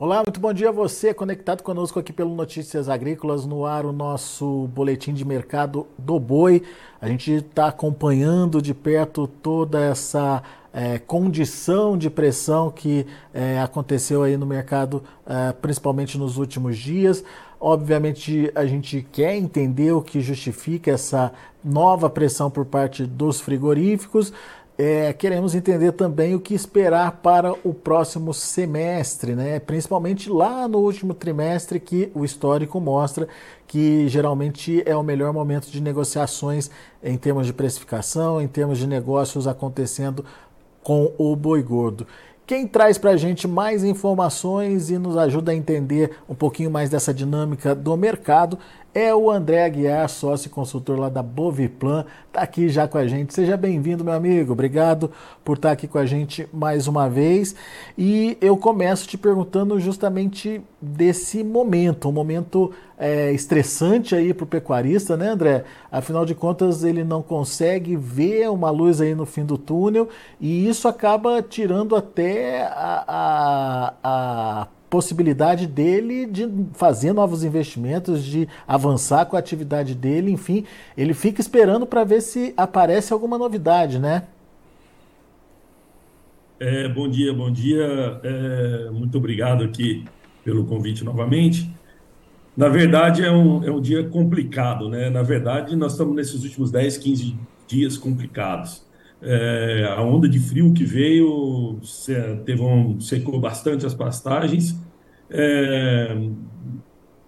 Olá, muito bom dia a você conectado conosco aqui pelo Notícias Agrícolas no ar o nosso boletim de mercado do boi. A gente está acompanhando de perto toda essa é, condição de pressão que é, aconteceu aí no mercado, é, principalmente nos últimos dias. Obviamente, a gente quer entender o que justifica essa nova pressão por parte dos frigoríficos é, queremos entender também o que esperar para o próximo semestre, né? principalmente lá no último trimestre, que o histórico mostra que geralmente é o melhor momento de negociações em termos de precificação, em termos de negócios acontecendo com o boi gordo. Quem traz para a gente mais informações e nos ajuda a entender um pouquinho mais dessa dinâmica do mercado é o André Aguiar, sócio e consultor lá da Boviplan, está aqui já com a gente. Seja bem-vindo, meu amigo. Obrigado por estar tá aqui com a gente mais uma vez. E eu começo te perguntando justamente desse momento, um momento é, estressante aí para o pecuarista, né, André? Afinal de contas, ele não consegue ver uma luz aí no fim do túnel e isso acaba tirando até a, a, a possibilidade dele de fazer novos investimentos, de avançar com a atividade dele, enfim, ele fica esperando para ver se aparece alguma novidade, né? É, bom dia, bom dia. É, muito obrigado aqui pelo convite novamente. Na verdade, é um, é um dia complicado, né? Na verdade, nós estamos nesses últimos 10, 15 dias complicados. É, a onda de frio que veio teve um, secou bastante as pastagens, é,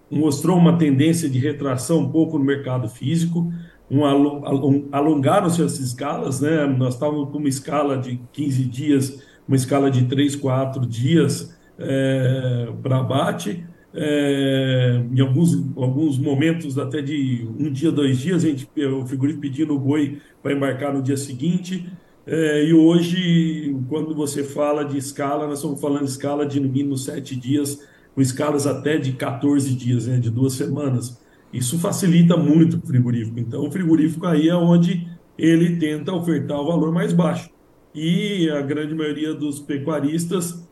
mostrou uma tendência de retração um pouco no mercado físico, um, um, alongaram-se as escalas, né? Nós estávamos com uma escala de 15 dias, uma escala de 3, 4 dias é, para abate. É, em alguns, alguns momentos, até de um dia, dois dias, a gente, o figurino pedindo o boi para embarcar no dia seguinte. É, e hoje, quando você fala de escala, nós estamos falando de escala de no mínimo sete dias, com escalas até de 14 dias, né, de duas semanas. Isso facilita muito o frigorífico. Então, o frigorífico aí é onde ele tenta ofertar o valor mais baixo. E a grande maioria dos pecuaristas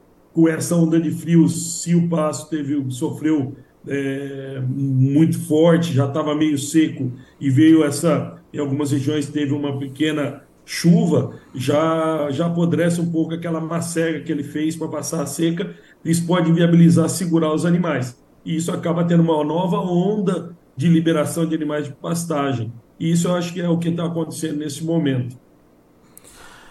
essa onda de frio, se o pasto teve, sofreu é, muito forte, já estava meio seco e veio essa, em algumas regiões teve uma pequena chuva, já, já apodrece um pouco aquela macega que ele fez para passar a seca, isso pode inviabilizar segurar os animais. E isso acaba tendo uma nova onda de liberação de animais de pastagem. E isso eu acho que é o que está acontecendo nesse momento.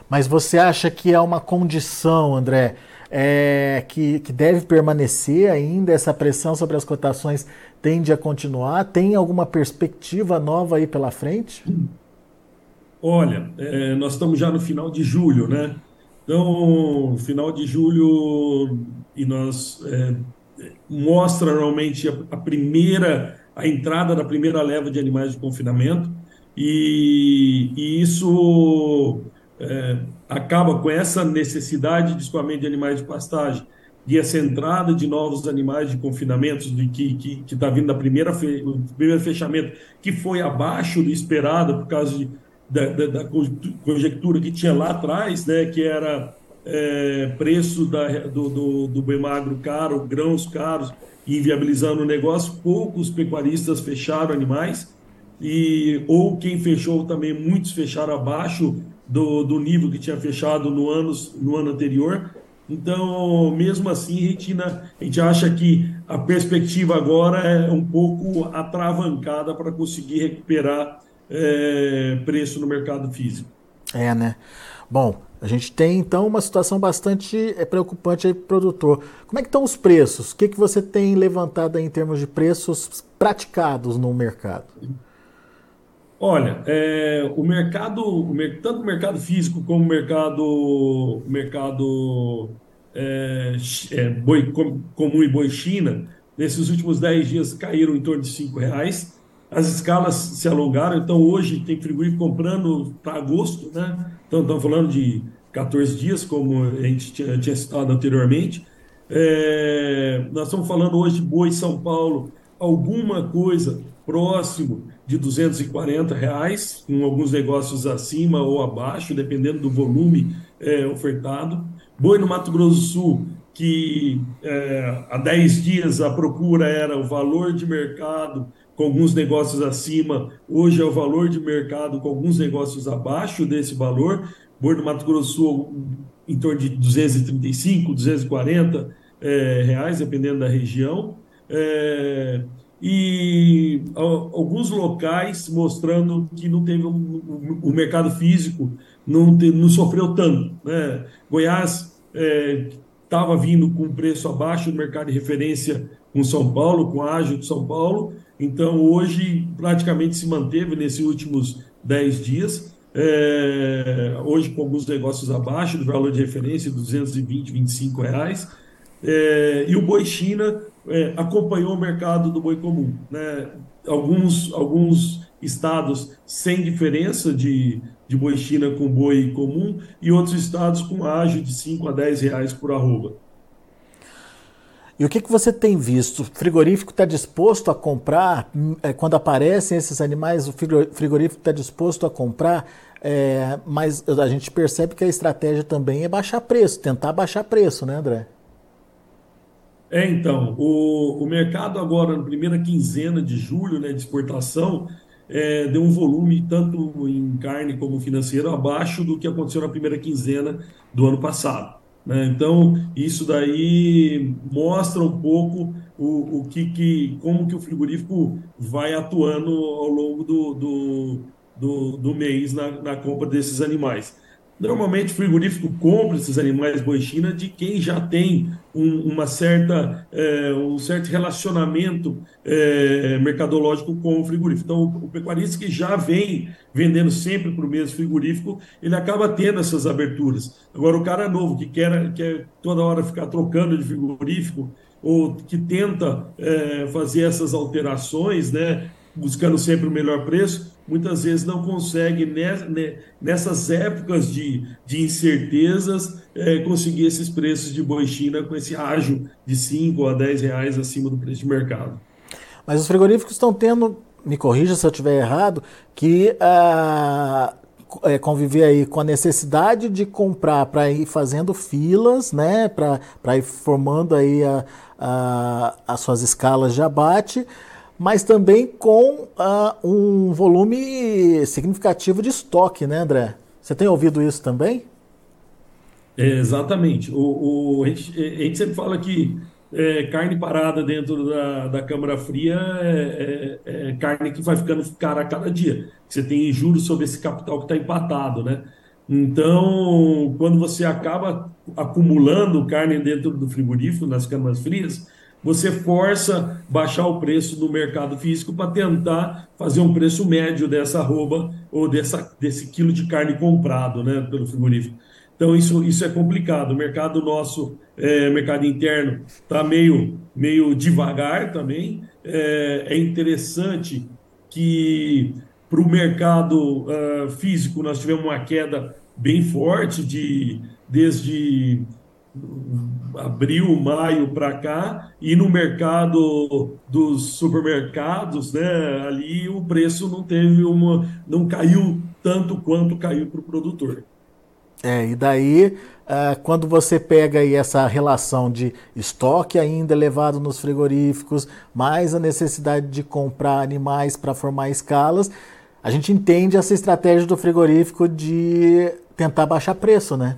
Mas você acha que é uma condição, André, é, que, que deve permanecer ainda? Essa pressão sobre as cotações tende a continuar? Tem alguma perspectiva nova aí pela frente? Olha, é, nós estamos já no final de julho, né? Então, final de julho, e nós é, mostra normalmente a, a, primeira, a entrada da primeira leva de animais de confinamento, e, e isso é, acaba com essa necessidade de escoamento de animais de pastagem, e essa entrada de novos animais de confinamento de que está que, que tá vindo da primeira fe, primeiro fechamento, que foi abaixo do esperado por causa de, da, da, da, conjectura que tinha lá atrás, né, que era é, preço da, do, do, do bem magro caro, grãos caros, inviabilizando o negócio, poucos pecuaristas fecharam animais, e ou quem fechou também, muitos fecharam abaixo do, do nível que tinha fechado no ano, no ano anterior. Então, mesmo assim, a gente, a gente acha que a perspectiva agora é um pouco atravancada para conseguir recuperar é, preço no mercado físico. É, né? Bom, a gente tem então uma situação bastante é, preocupante aí para o produtor. Como é que estão os preços? O que, que você tem levantado em termos de preços praticados no mercado? Olha, é, o mercado, tanto o mercado físico como o mercado, mercado é, é, boi comum e boi China, nesses últimos 10 dias caíram em torno de R$ reais. As escalas se alongaram, então hoje tem frigorífico comprando para agosto, né? Então estamos falando de 14 dias, como a gente tinha, tinha citado anteriormente. É, nós estamos falando hoje de boi São Paulo, alguma coisa próximo de 240 reais, com alguns negócios acima ou abaixo, dependendo do volume é, ofertado. Boi no Mato Grosso do Sul, que é, há 10 dias a procura era o valor de mercado com alguns negócios acima, hoje é o valor de mercado com alguns negócios abaixo desse valor. Boi do Mato Grosso Sul em torno de 235, 240 é, reais, dependendo da região. É, e alguns locais mostrando que não teve um, o mercado físico não, te, não sofreu tanto. Né? Goiás estava é, vindo com preço abaixo do mercado de referência com São Paulo, com a Ágil de São Paulo, então hoje praticamente se manteve nesses últimos 10 dias. É, hoje com alguns negócios abaixo do valor de referência, 220, 25 reais. É, e o boi China é, acompanhou o mercado do boi comum. Né? Alguns, alguns estados sem diferença de, de boi China com boi comum e outros estados com ágio de 5 a 10 reais por arroba. E o que, que você tem visto? O frigorífico está disposto a comprar? É, quando aparecem esses animais, o frigorífico está disposto a comprar, é, mas a gente percebe que a estratégia também é baixar preço, tentar baixar preço, né, André? É, então, o, o mercado agora, na primeira quinzena de julho, né, de exportação, é, deu um volume, tanto em carne como financeiro, abaixo do que aconteceu na primeira quinzena do ano passado. Né? Então, isso daí mostra um pouco o, o que, que, como que o frigorífico vai atuando ao longo do, do, do, do mês na, na compra desses animais. Normalmente o frigorífico compra esses animais boi China de quem já tem um, uma certa, é, um certo relacionamento é, mercadológico com o frigorífico. Então, o, o pecuarista que já vem vendendo sempre para o mesmo frigorífico, ele acaba tendo essas aberturas. Agora, o cara novo que quer, quer toda hora ficar trocando de frigorífico, ou que tenta é, fazer essas alterações, né, buscando sempre o melhor preço, muitas vezes não consegue, nessas épocas de, de incertezas, é, conseguir esses preços de boi China com esse ágio de 5 a 10 reais acima do preço de mercado. Mas os frigoríficos estão tendo, me corrija se eu estiver errado, que ah, é, conviver aí com a necessidade de comprar para ir fazendo filas, né, para ir formando aí a, a, as suas escalas de abate, mas também com uh, um volume significativo de estoque, né, André? Você tem ouvido isso também? Exatamente. O, o a, gente, a, gente, sempre fala que é, carne parada dentro da, da câmara fria é, é, é, carne que vai ficando cara a cada dia. Você tem juros sobre esse capital que está empatado, né? Então, quando você acaba acumulando carne dentro do frigorífico, nas câmaras frias, você força baixar o preço no mercado físico para tentar fazer um preço médio dessa arroba ou dessa, desse quilo de carne comprado né, pelo frigorífico. Então, isso, isso é complicado. O mercado nosso, é, mercado interno, está meio, meio devagar também. É, é interessante que para o mercado uh, físico nós tivemos uma queda bem forte de, desde abril, maio para cá, e no mercado dos supermercados, né, ali o preço não teve uma, não caiu tanto quanto caiu para o produtor. É, e daí, uh, quando você pega aí essa relação de estoque ainda elevado nos frigoríficos, mais a necessidade de comprar animais para formar escalas, a gente entende essa estratégia do frigorífico de tentar baixar preço, né?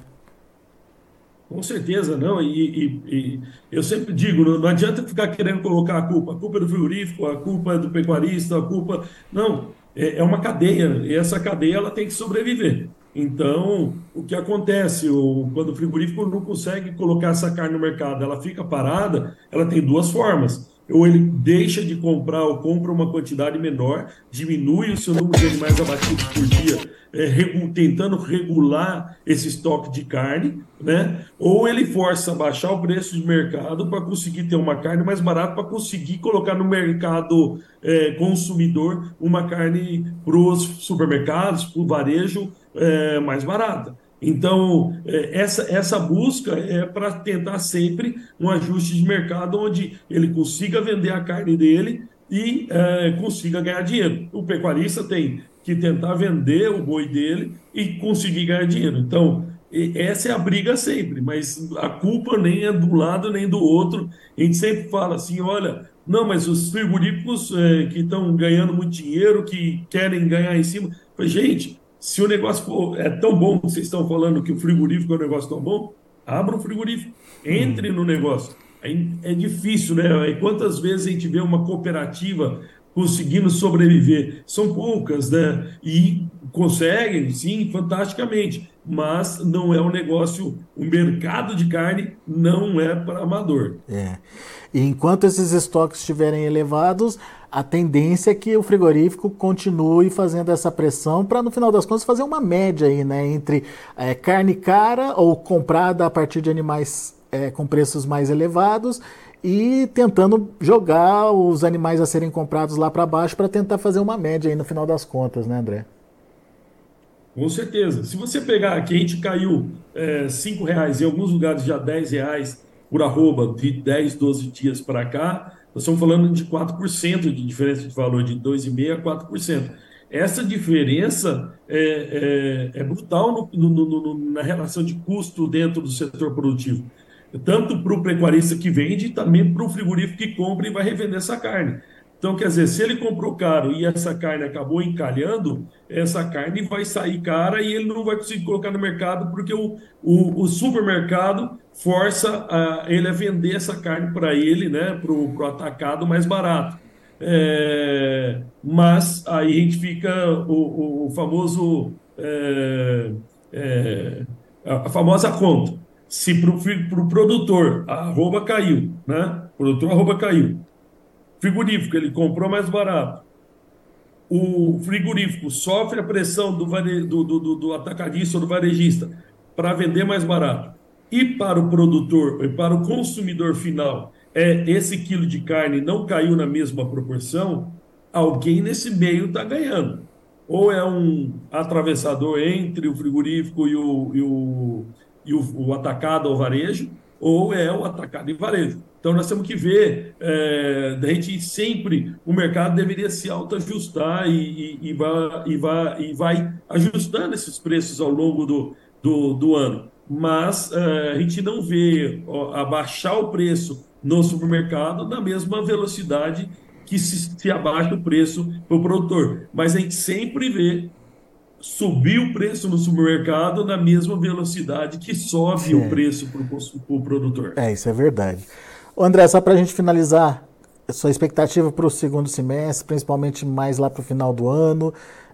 Com certeza não, e, e, e eu sempre digo, não, não, adianta ficar querendo colocar a culpa, a culpa é do frigorífico, a culpa é do pecuarista, a culpa... Não, é, é uma cadeia, e essa cadeia ela tem que sobreviver. Então, o que acontece, o, quando o frigorífico não consegue colocar essa carne no mercado, ela fica parada, ela tem duas formas ou ele deixa de comprar ou compra uma quantidade menor, diminui o seu número de animais abatidos por dia, é, regu tentando regular esse estoque de carne, né? ou ele força a baixar o preço de mercado para conseguir ter uma carne mais barata, para conseguir colocar no mercado é, consumidor uma carne para os supermercados, para o varejo é, mais barata. Então, é, essa, essa busca é para tentar sempre um ajuste de mercado onde ele consiga vender a carne dele e é, consiga ganhar dinheiro. O pecuarista tem que tentar vender o boi dele e conseguir ganhar dinheiro. Então, essa é a briga sempre, mas a culpa nem é do lado nem do outro. A gente sempre fala assim: olha, não, mas os frigoríficos é, que estão ganhando muito dinheiro, que querem ganhar em cima. gente, se o negócio for, é tão bom, vocês estão falando que o frigorífico é um negócio tão bom, abra um frigorífico, entre no negócio. É, é difícil, né? E quantas vezes a gente vê uma cooperativa conseguindo sobreviver? São poucas, né? E conseguem, sim, fantasticamente mas não é um negócio, o mercado de carne não é para amador. É. E enquanto esses estoques estiverem elevados, a tendência é que o frigorífico continue fazendo essa pressão para, no final das contas, fazer uma média aí, né, entre é, carne cara ou comprada a partir de animais é, com preços mais elevados e tentando jogar os animais a serem comprados lá para baixo para tentar fazer uma média aí no final das contas, né, André? Com certeza. Se você pegar aqui, a gente caiu é, cinco reais, em alguns lugares já 10 reais por arroba, de 10, 12 dias para cá, nós estamos falando de 4% de diferença de valor, de 2,5% a 4%. Essa diferença é, é, é brutal no, no, no, na relação de custo dentro do setor produtivo. Tanto para o pecuarista que vende, também para o frigorífico que compra e vai revender essa carne. Então, quer dizer, se ele comprou caro e essa carne acabou encalhando, essa carne vai sair cara e ele não vai conseguir colocar no mercado porque o, o, o supermercado força a, ele a vender essa carne para ele, né, para o atacado mais barato. É, mas aí a gente fica o, o famoso é, é, a famosa conta. Se para o pro produtor a arroba caiu, né? O produtor arroba caiu frigorífico, ele comprou mais barato. O frigorífico sofre a pressão do, vare... do, do, do atacadista ou do varejista para vender mais barato. E para o produtor, e para o consumidor final, é esse quilo de carne não caiu na mesma proporção, alguém nesse meio está ganhando. Ou é um atravessador entre o frigorífico e o, e o, e o, o atacado ou varejo, ou é o atacado e varejo. Então, nós temos que ver, é, a gente sempre, o mercado deveria se autoajustar e, e, e, vai, e, vai, e vai ajustando esses preços ao longo do, do, do ano. Mas é, a gente não vê abaixar o preço no supermercado na mesma velocidade que se, se abaixa o preço para o produtor. Mas a gente sempre vê subir o preço no supermercado na mesma velocidade que sobe Sim. o preço para o produtor. É, isso é verdade. André, só para a gente finalizar, sua expectativa para o segundo semestre, principalmente mais lá para o final do ano,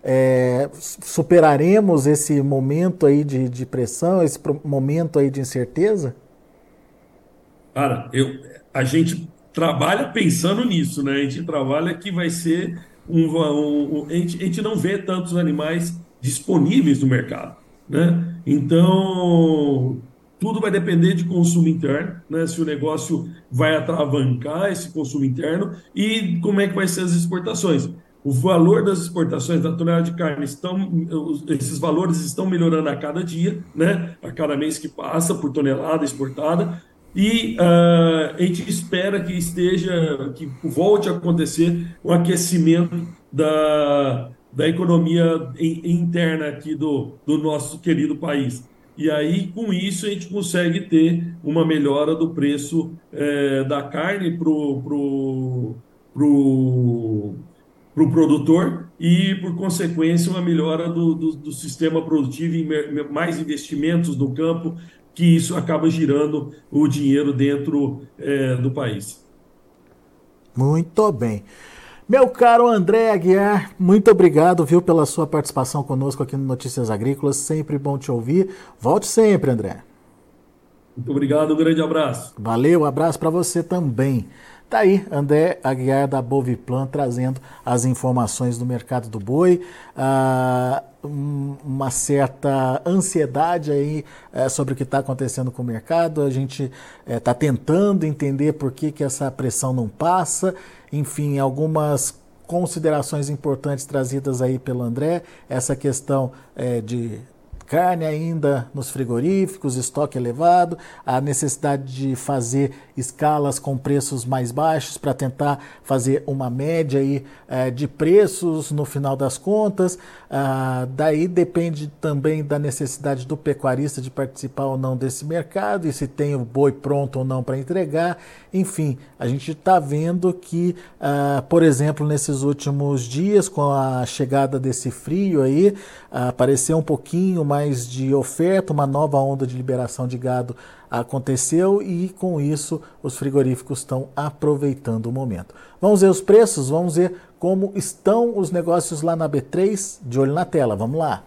é, superaremos esse momento aí de, de pressão, esse momento aí de incerteza? Cara, eu, a gente trabalha pensando nisso, né? A gente trabalha que vai ser um, um, um a, gente, a gente não vê tantos animais disponíveis no mercado, né? Então tudo vai depender de consumo interno, né? Se o negócio vai atravancar esse consumo interno e como é que vai ser as exportações. O valor das exportações da tonelada de carne estão, esses valores estão melhorando a cada dia, né? A cada mês que passa por tonelada exportada. E uh, a gente espera que esteja, que volte a acontecer um aquecimento da, da economia interna aqui do, do nosso querido país. E aí, com isso, a gente consegue ter uma melhora do preço é, da carne para o pro, pro, pro produtor e, por consequência, uma melhora do, do, do sistema produtivo e mais investimentos no campo, que isso acaba girando o dinheiro dentro é, do país. Muito bem. Meu caro André Aguiar, muito obrigado, viu, pela sua participação conosco aqui no Notícias Agrícolas. Sempre bom te ouvir. Volte sempre, André. Muito obrigado, um grande abraço. Valeu, um abraço para você também. Tá aí, André Aguiar da Boviplan trazendo as informações do mercado do boi, ah, uma certa ansiedade aí eh, sobre o que está acontecendo com o mercado. A gente está eh, tentando entender por que, que essa pressão não passa enfim, algumas considerações importantes trazidas aí pelo André, essa questão é, de carne ainda nos frigoríficos, estoque elevado, a necessidade de fazer escalas com preços mais baixos para tentar fazer uma média aí, é, de preços no final das contas. Ah, daí depende também da necessidade do pecuarista de participar ou não desse mercado e se tem o boi pronto ou não para entregar. Enfim, a gente está vendo que, ah, por exemplo, nesses últimos dias, com a chegada desse frio aí, ah, apareceu um pouquinho mais de oferta, uma nova onda de liberação de gado aconteceu e com isso os frigoríficos estão aproveitando o momento. Vamos ver os preços, vamos ver como estão os negócios lá na B3, de olho na tela, vamos lá.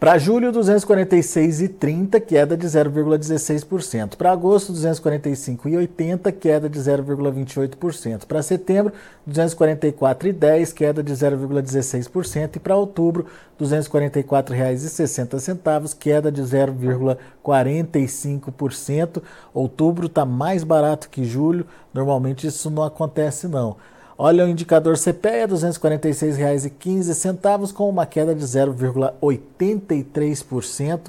Para julho, 246,30, queda de 0,16%. Para agosto, 245,80, queda de 0,28%. Para setembro, 244,10, queda de 0,16%. E para outubro, R$ 244,60, queda de 0,45%. Outubro está mais barato que julho, normalmente isso não acontece não. Olha o indicador CPEA, R$ 246,15, com uma queda de 0,83%.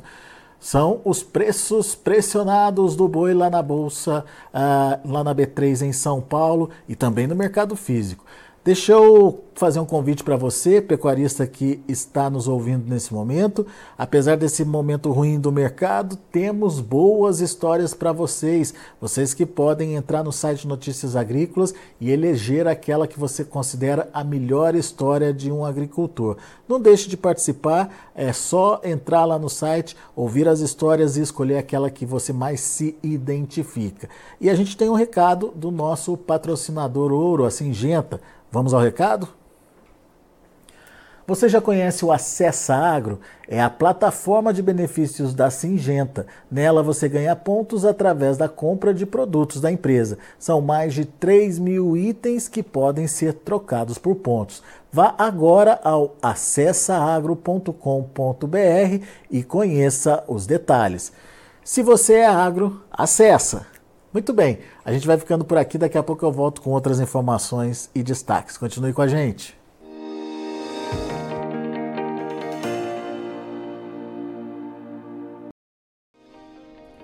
São os preços pressionados do boi lá na Bolsa, uh, lá na B3 em São Paulo e também no mercado físico. Deixa eu fazer um convite para você, pecuarista que está nos ouvindo nesse momento. Apesar desse momento ruim do mercado, temos boas histórias para vocês. Vocês que podem entrar no site Notícias Agrícolas e eleger aquela que você considera a melhor história de um agricultor. Não deixe de participar, é só entrar lá no site, ouvir as histórias e escolher aquela que você mais se identifica. E a gente tem um recado do nosso patrocinador ouro, a Singenta. Vamos ao recado? Você já conhece o Acessa Agro? É a plataforma de benefícios da Singenta. Nela você ganha pontos através da compra de produtos da empresa. São mais de 3 mil itens que podem ser trocados por pontos. Vá agora ao acessaagro.com.br e conheça os detalhes. Se você é agro, acessa! Muito bem, a gente vai ficando por aqui. Daqui a pouco eu volto com outras informações e destaques. Continue com a gente.